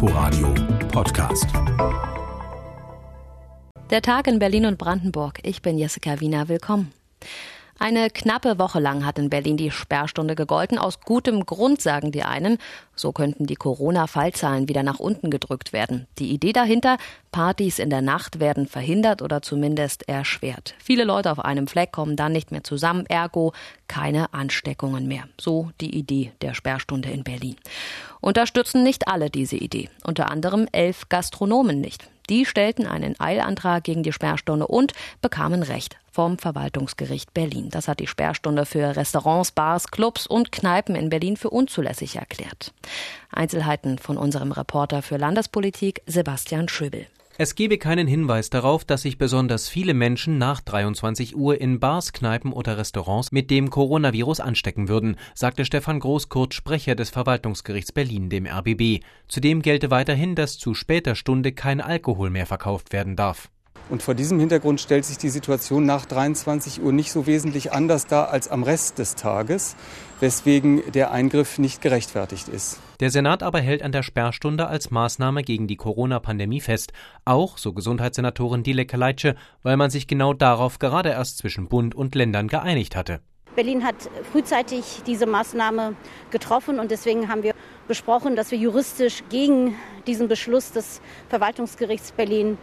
Inforadio Podcast. Der Tag in Berlin und Brandenburg. Ich bin Jessica Wiener. Willkommen. Eine knappe Woche lang hat in Berlin die Sperrstunde gegolten. Aus gutem Grund, sagen die einen. So könnten die Corona-Fallzahlen wieder nach unten gedrückt werden. Die Idee dahinter, Partys in der Nacht werden verhindert oder zumindest erschwert. Viele Leute auf einem Fleck kommen dann nicht mehr zusammen, ergo keine Ansteckungen mehr. So die Idee der Sperrstunde in Berlin. Unterstützen nicht alle diese Idee. Unter anderem elf Gastronomen nicht. Die stellten einen Eilantrag gegen die Sperrstunde und bekamen Recht vom Verwaltungsgericht Berlin. Das hat die Sperrstunde für Restaurants, Bars, Clubs und Kneipen in Berlin für unzulässig erklärt. Einzelheiten von unserem Reporter für Landespolitik Sebastian Schöbel. Es gebe keinen Hinweis darauf, dass sich besonders viele Menschen nach 23 Uhr in Bars, Kneipen oder Restaurants mit dem Coronavirus anstecken würden, sagte Stefan Großkurt, Sprecher des Verwaltungsgerichts Berlin, dem RBB. Zudem gelte weiterhin, dass zu später Stunde kein Alkohol mehr verkauft werden darf. Und vor diesem Hintergrund stellt sich die Situation nach 23 Uhr nicht so wesentlich anders dar als am Rest des Tages, weswegen der Eingriff nicht gerechtfertigt ist. Der Senat aber hält an der Sperrstunde als Maßnahme gegen die Corona-Pandemie fest, auch, so Gesundheitssenatorin Dilek Leitsche, weil man sich genau darauf gerade erst zwischen Bund und Ländern geeinigt hatte. Berlin hat frühzeitig diese Maßnahme getroffen und deswegen haben wir besprochen, dass wir juristisch gegen diesen Beschluss des Verwaltungsgerichts Berlin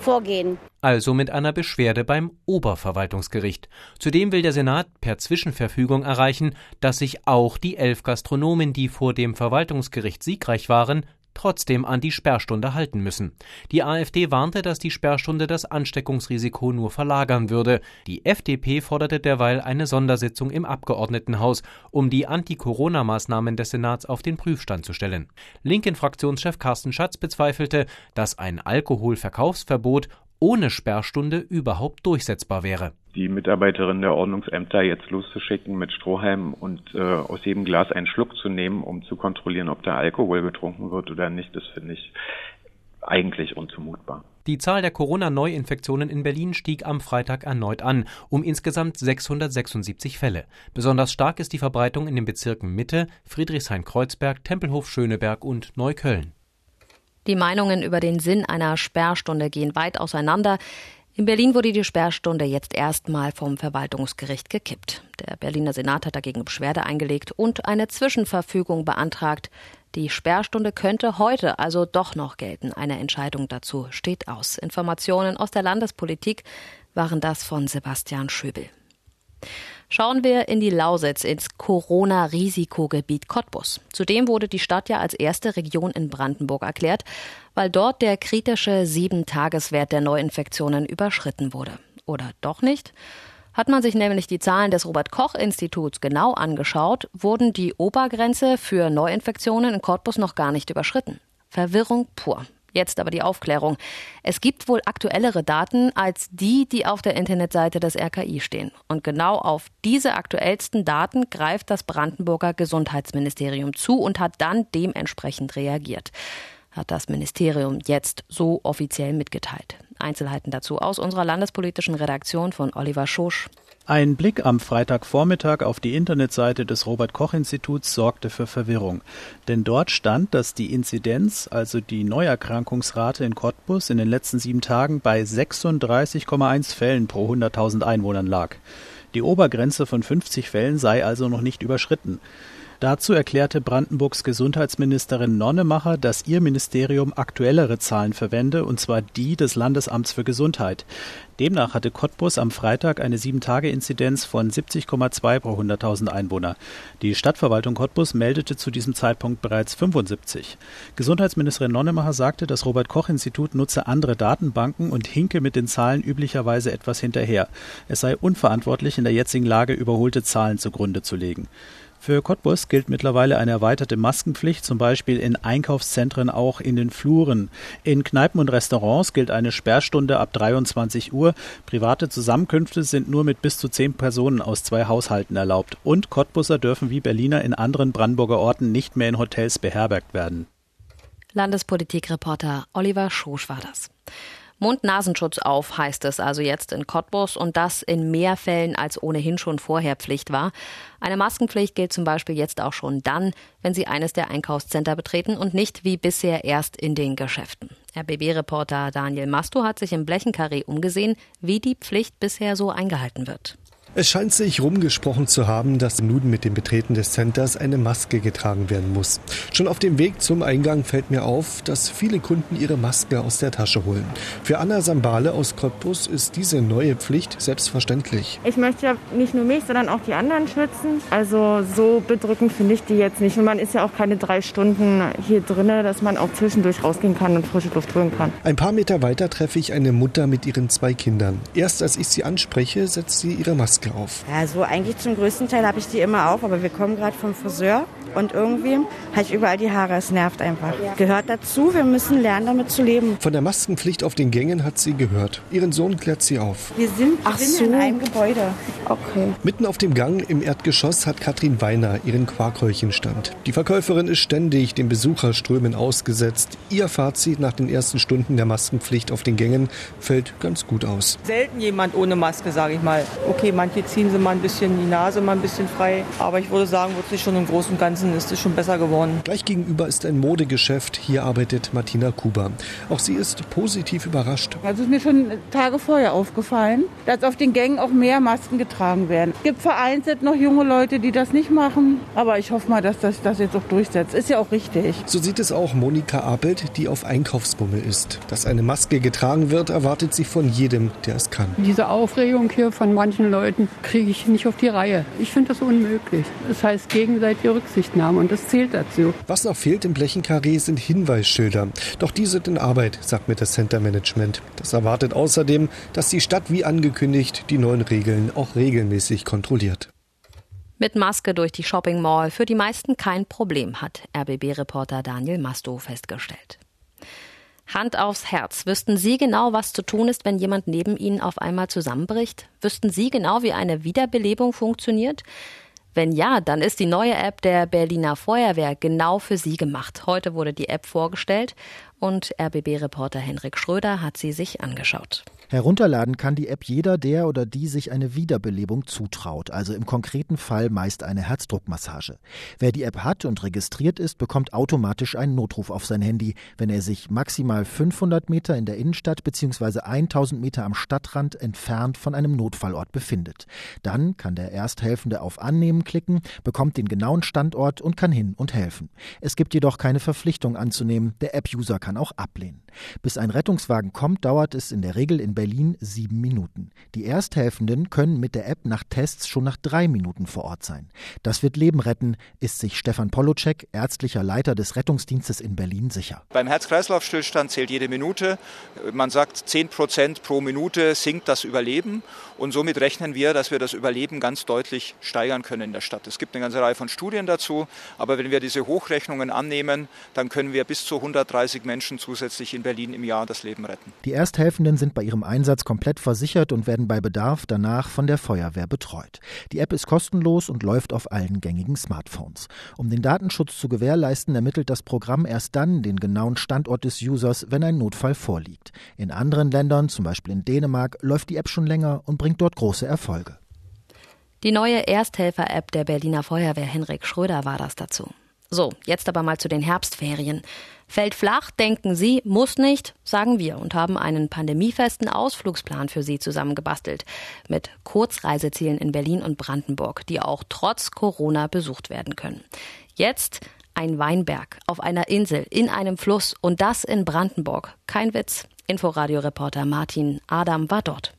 vorgehen. Also mit einer Beschwerde beim Oberverwaltungsgericht. Zudem will der Senat per Zwischenverfügung erreichen, dass sich auch die elf Gastronomen, die vor dem Verwaltungsgericht siegreich waren, trotzdem an die Sperrstunde halten müssen. Die AfD warnte, dass die Sperrstunde das Ansteckungsrisiko nur verlagern würde. Die FDP forderte derweil eine Sondersitzung im Abgeordnetenhaus, um die Anti-Corona-Maßnahmen des Senats auf den Prüfstand zu stellen. Linken Fraktionschef Carsten Schatz bezweifelte, dass ein Alkoholverkaufsverbot ohne Sperrstunde überhaupt durchsetzbar wäre. Die Mitarbeiterinnen der Ordnungsämter jetzt loszuschicken mit Strohhalmen und äh, aus jedem Glas einen Schluck zu nehmen, um zu kontrollieren, ob da Alkohol getrunken wird oder nicht, das finde ich eigentlich unzumutbar. Die Zahl der Corona-Neuinfektionen in Berlin stieg am Freitag erneut an, um insgesamt 676 Fälle. Besonders stark ist die Verbreitung in den Bezirken Mitte, Friedrichshain-Kreuzberg, Tempelhof-Schöneberg und Neukölln. Die Meinungen über den Sinn einer Sperrstunde gehen weit auseinander. In Berlin wurde die Sperrstunde jetzt erstmal vom Verwaltungsgericht gekippt. Der Berliner Senat hat dagegen Beschwerde eingelegt und eine Zwischenverfügung beantragt. Die Sperrstunde könnte heute also doch noch gelten. Eine Entscheidung dazu steht aus. Informationen aus der Landespolitik waren das von Sebastian Schöbel. Schauen wir in die Lausitz, ins Corona-Risikogebiet Cottbus. Zudem wurde die Stadt ja als erste Region in Brandenburg erklärt, weil dort der kritische Sieben-Tageswert der Neuinfektionen überschritten wurde. Oder doch nicht? Hat man sich nämlich die Zahlen des Robert-Koch-Instituts genau angeschaut, wurden die Obergrenze für Neuinfektionen in Cottbus noch gar nicht überschritten. Verwirrung pur. Jetzt aber die Aufklärung. Es gibt wohl aktuellere Daten als die, die auf der Internetseite des RKI stehen. Und genau auf diese aktuellsten Daten greift das Brandenburger Gesundheitsministerium zu und hat dann dementsprechend reagiert. Hat das Ministerium jetzt so offiziell mitgeteilt. Einzelheiten dazu aus unserer landespolitischen Redaktion von Oliver Schosch. Ein Blick am Freitagvormittag auf die Internetseite des Robert Koch Instituts sorgte für Verwirrung, denn dort stand, dass die Inzidenz, also die Neuerkrankungsrate in Cottbus in den letzten sieben Tagen bei 36,1 Fällen pro 100.000 Einwohnern lag. Die Obergrenze von 50 Fällen sei also noch nicht überschritten. Dazu erklärte Brandenburgs Gesundheitsministerin Nonnemacher, dass ihr Ministerium aktuellere Zahlen verwende, und zwar die des Landesamts für Gesundheit. Demnach hatte Cottbus am Freitag eine 7-Tage-Inzidenz von 70,2 pro 100.000 Einwohner. Die Stadtverwaltung Cottbus meldete zu diesem Zeitpunkt bereits 75. Gesundheitsministerin Nonnemacher sagte, das Robert-Koch-Institut nutze andere Datenbanken und hinke mit den Zahlen üblicherweise etwas hinterher. Es sei unverantwortlich, in der jetzigen Lage überholte Zahlen zugrunde zu legen. Für Cottbus gilt mittlerweile eine erweiterte Maskenpflicht, zum Beispiel in Einkaufszentren auch in den Fluren. In Kneipen und Restaurants gilt eine Sperrstunde ab 23 Uhr. Private Zusammenkünfte sind nur mit bis zu zehn Personen aus zwei Haushalten erlaubt. Und Cottbusser dürfen wie Berliner in anderen Brandenburger Orten nicht mehr in Hotels beherbergt werden. Landespolitikreporter Oliver Schosch war das. Mund-Nasenschutz auf, heißt es also jetzt in Cottbus und das in mehr Fällen als ohnehin schon vorher Pflicht war. Eine Maskenpflicht gilt zum Beispiel jetzt auch schon dann, wenn Sie eines der Einkaufscenter betreten und nicht wie bisher erst in den Geschäften. RBB-Reporter Daniel Masto hat sich im Blechenkarree umgesehen, wie die Pflicht bisher so eingehalten wird. Es scheint sich rumgesprochen zu haben, dass nun mit dem Betreten des Centers eine Maske getragen werden muss. Schon auf dem Weg zum Eingang fällt mir auf, dass viele Kunden ihre Maske aus der Tasche holen. Für Anna Sambale aus Cottbus ist diese neue Pflicht selbstverständlich. Ich möchte ja nicht nur mich, sondern auch die anderen schützen. Also so bedrückend finde ich die jetzt nicht. Und man ist ja auch keine drei Stunden hier drinne, dass man auch zwischendurch rausgehen kann und frische Luft holen kann. Ein paar Meter weiter treffe ich eine Mutter mit ihren zwei Kindern. Erst als ich sie anspreche, setzt sie ihre Maske Maske auf? Also eigentlich zum größten Teil habe ich die immer auf, aber wir kommen gerade vom Friseur und irgendwie habe ich überall die Haare. Es nervt einfach. Gehört dazu, wir müssen lernen, damit zu leben. Von der Maskenpflicht auf den Gängen hat sie gehört. Ihren Sohn klärt sie auf. Wir sind, Ach so. in einem Gebäude. Okay. Mitten auf dem Gang im Erdgeschoss hat Katrin Weiner ihren Quarkröllchenstand. Die Verkäuferin ist ständig den Besucherströmen ausgesetzt. Ihr Fazit nach den ersten Stunden der Maskenpflicht auf den Gängen fällt ganz gut aus. Selten jemand ohne Maske, sage ich mal. Okay, manche ziehen sie mal ein bisschen die Nase mal ein bisschen frei, aber ich würde sagen, wirklich schon im Großen und Ganzen ist es schon besser geworden. Gleich gegenüber ist ein Modegeschäft. Hier arbeitet Martina Kuba. Auch sie ist positiv überrascht. Also ist mir schon Tage vorher aufgefallen, dass auf den Gängen auch mehr Masken getragen werden. Es gibt vereinzelt noch junge Leute, die das nicht machen, aber ich hoffe mal, dass das, das jetzt auch durchsetzt. Ist ja auch richtig. So sieht es auch Monika Apelt, die auf Einkaufsbummel ist. Dass eine Maske getragen wird, erwartet sie von jedem, der es kann. Diese Aufregung hier von manchen Leuten kriege ich nicht auf die Reihe. Ich finde das unmöglich. Das heißt gegenseitige Rücksichtnahme und das zählt dazu. Was noch fehlt im Blechenkarree sind Hinweisschilder. Doch die sind in Arbeit, sagt mir das Center Management. Das erwartet außerdem, dass die Stadt wie angekündigt die neuen Regeln auch regelmäßig kontrolliert. Mit Maske durch die Shopping Mall für die meisten kein Problem, hat RBB-Reporter Daniel Masto festgestellt. Hand aufs Herz. Wüssten Sie genau, was zu tun ist, wenn jemand neben Ihnen auf einmal zusammenbricht? Wüssten Sie genau, wie eine Wiederbelebung funktioniert? Wenn ja, dann ist die neue App der Berliner Feuerwehr genau für Sie gemacht. Heute wurde die App vorgestellt und RBB-Reporter Henrik Schröder hat sie sich angeschaut. Herunterladen kann die App jeder, der oder die sich eine Wiederbelebung zutraut, also im konkreten Fall meist eine Herzdruckmassage. Wer die App hat und registriert ist, bekommt automatisch einen Notruf auf sein Handy, wenn er sich maximal 500 Meter in der Innenstadt bzw. 1000 Meter am Stadtrand entfernt von einem Notfallort befindet. Dann kann der Ersthelfende auf Annehmen klicken, bekommt den genauen Standort und kann hin und helfen. Es gibt jedoch keine Verpflichtung anzunehmen, der App-User kann auch ablehnen. Bis ein Rettungswagen kommt, dauert es in der Regel in Berlin sieben Minuten. Die Ersthelfenden können mit der App nach Tests schon nach drei Minuten vor Ort sein. Das wird Leben retten, ist sich Stefan Polocek, ärztlicher Leiter des Rettungsdienstes in Berlin, sicher. Beim Herz-Kreislauf-Stillstand zählt jede Minute. Man sagt, zehn Prozent pro Minute sinkt das Überleben. Und somit rechnen wir, dass wir das Überleben ganz deutlich steigern können in der Stadt. Es gibt eine ganze Reihe von Studien dazu. Aber wenn wir diese Hochrechnungen annehmen, dann können wir bis zu 130 Menschen zusätzlich in Berlin im Jahr das Leben retten. Die Ersthelfenden sind bei ihrem Einsatz komplett versichert und werden bei Bedarf danach von der Feuerwehr betreut. Die App ist kostenlos und läuft auf allen gängigen Smartphones. Um den Datenschutz zu gewährleisten, ermittelt das Programm erst dann den genauen Standort des Users, wenn ein Notfall vorliegt. In anderen Ländern, zum Beispiel in Dänemark, läuft die App schon länger und bringt dort große Erfolge. Die neue Ersthelfer-App der Berliner Feuerwehr Henrik Schröder war das dazu. So, jetzt aber mal zu den Herbstferien. Fällt flach, denken Sie, muss nicht, sagen wir und haben einen pandemiefesten Ausflugsplan für Sie zusammengebastelt. Mit Kurzreisezielen in Berlin und Brandenburg, die auch trotz Corona besucht werden können. Jetzt ein Weinberg auf einer Insel in einem Fluss und das in Brandenburg. Kein Witz. Inforadio-Reporter Martin Adam war dort.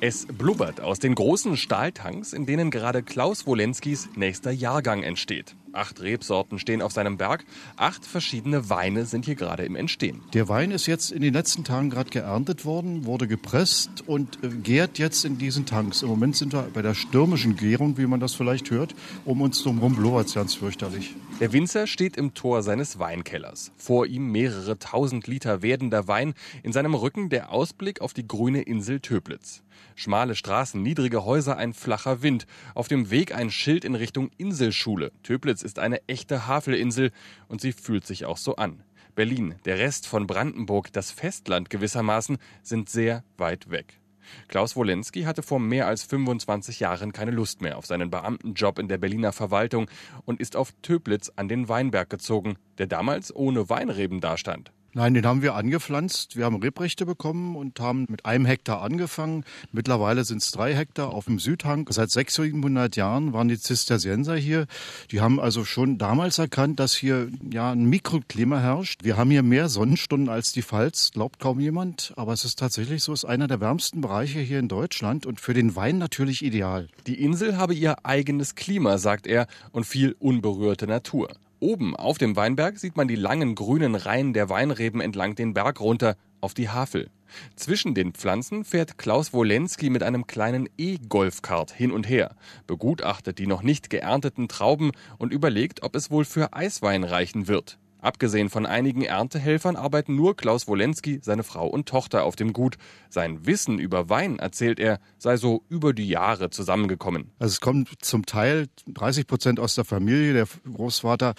Es blubbert aus den großen Stahltanks, in denen gerade Klaus Wolenskis nächster Jahrgang entsteht. Acht Rebsorten stehen auf seinem Berg. Acht verschiedene Weine sind hier gerade im Entstehen. Der Wein ist jetzt in den letzten Tagen gerade geerntet worden, wurde gepresst und äh, gärt jetzt in diesen Tanks. Im Moment sind wir bei der stürmischen Gärung, wie man das vielleicht hört. Um uns drumherum blubbert es ganz fürchterlich. Der Winzer steht im Tor seines Weinkellers. Vor ihm mehrere tausend Liter werdender Wein. In seinem Rücken der Ausblick auf die grüne Insel Töplitz. Schmale Straßen, niedrige Häuser, ein flacher Wind. Auf dem Weg ein Schild in Richtung Inselschule. Töplitz Ist eine echte Havelinsel und sie fühlt sich auch so an. Berlin, der Rest von Brandenburg, das Festland gewissermaßen, sind sehr weit weg. Klaus Wolenski hatte vor mehr als 25 Jahren keine Lust mehr auf seinen Beamtenjob in der Berliner Verwaltung und ist auf Töplitz an den Weinberg gezogen, der damals ohne Weinreben dastand. Nein, den haben wir angepflanzt. Wir haben Rebrechte bekommen und haben mit einem Hektar angefangen. Mittlerweile sind es drei Hektar auf dem Südhang. Seit 600, 700 Jahren waren die Zisterzienser hier. Die haben also schon damals erkannt, dass hier ja ein Mikroklima herrscht. Wir haben hier mehr Sonnenstunden als die Pfalz, glaubt kaum jemand. Aber es ist tatsächlich so, es ist einer der wärmsten Bereiche hier in Deutschland und für den Wein natürlich ideal. Die Insel habe ihr eigenes Klima, sagt er, und viel unberührte Natur. Oben auf dem Weinberg sieht man die langen grünen Reihen der Weinreben entlang den Berg runter auf die Havel. Zwischen den Pflanzen fährt Klaus Wolenski mit einem kleinen E-Golfkart hin und her, begutachtet die noch nicht geernteten Trauben und überlegt, ob es wohl für Eiswein reichen wird. Abgesehen von einigen Erntehelfern arbeiten nur Klaus Wolenski, seine Frau und Tochter auf dem Gut. Sein Wissen über Wein, erzählt er, sei so über die Jahre zusammengekommen. Also es kommt zum Teil 30 Prozent aus der Familie. Der Großvater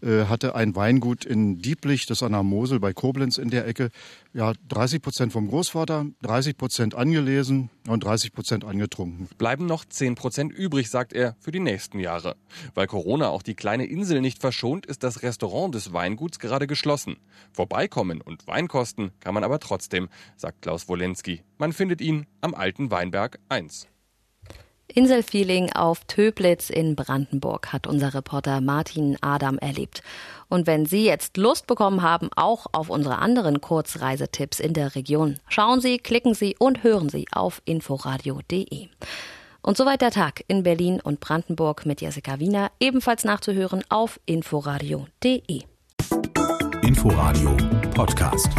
äh, hatte ein Weingut in Dieblich, das an der Mosel bei Koblenz in der Ecke. Ja, 30 Prozent vom Großvater, 30 Prozent angelesen und 30 Prozent angetrunken. Bleiben noch 10 Prozent übrig, sagt er, für die nächsten Jahre. Weil Corona auch die kleine Insel nicht verschont, ist das Restaurant des Weins Weinguts gerade geschlossen. Vorbeikommen und Wein kosten kann man aber trotzdem, sagt Klaus Wolenski. Man findet ihn am alten Weinberg 1. Inselfeeling auf Töplitz in Brandenburg hat unser Reporter Martin Adam erlebt. Und wenn Sie jetzt Lust bekommen haben, auch auf unsere anderen Kurzreisetipps in der Region, schauen Sie, klicken Sie und hören Sie auf inforadio.de. Und soweit der Tag in Berlin und Brandenburg mit Jessica Wiener, ebenfalls nachzuhören auf inforadio.de. Inforadio Podcast.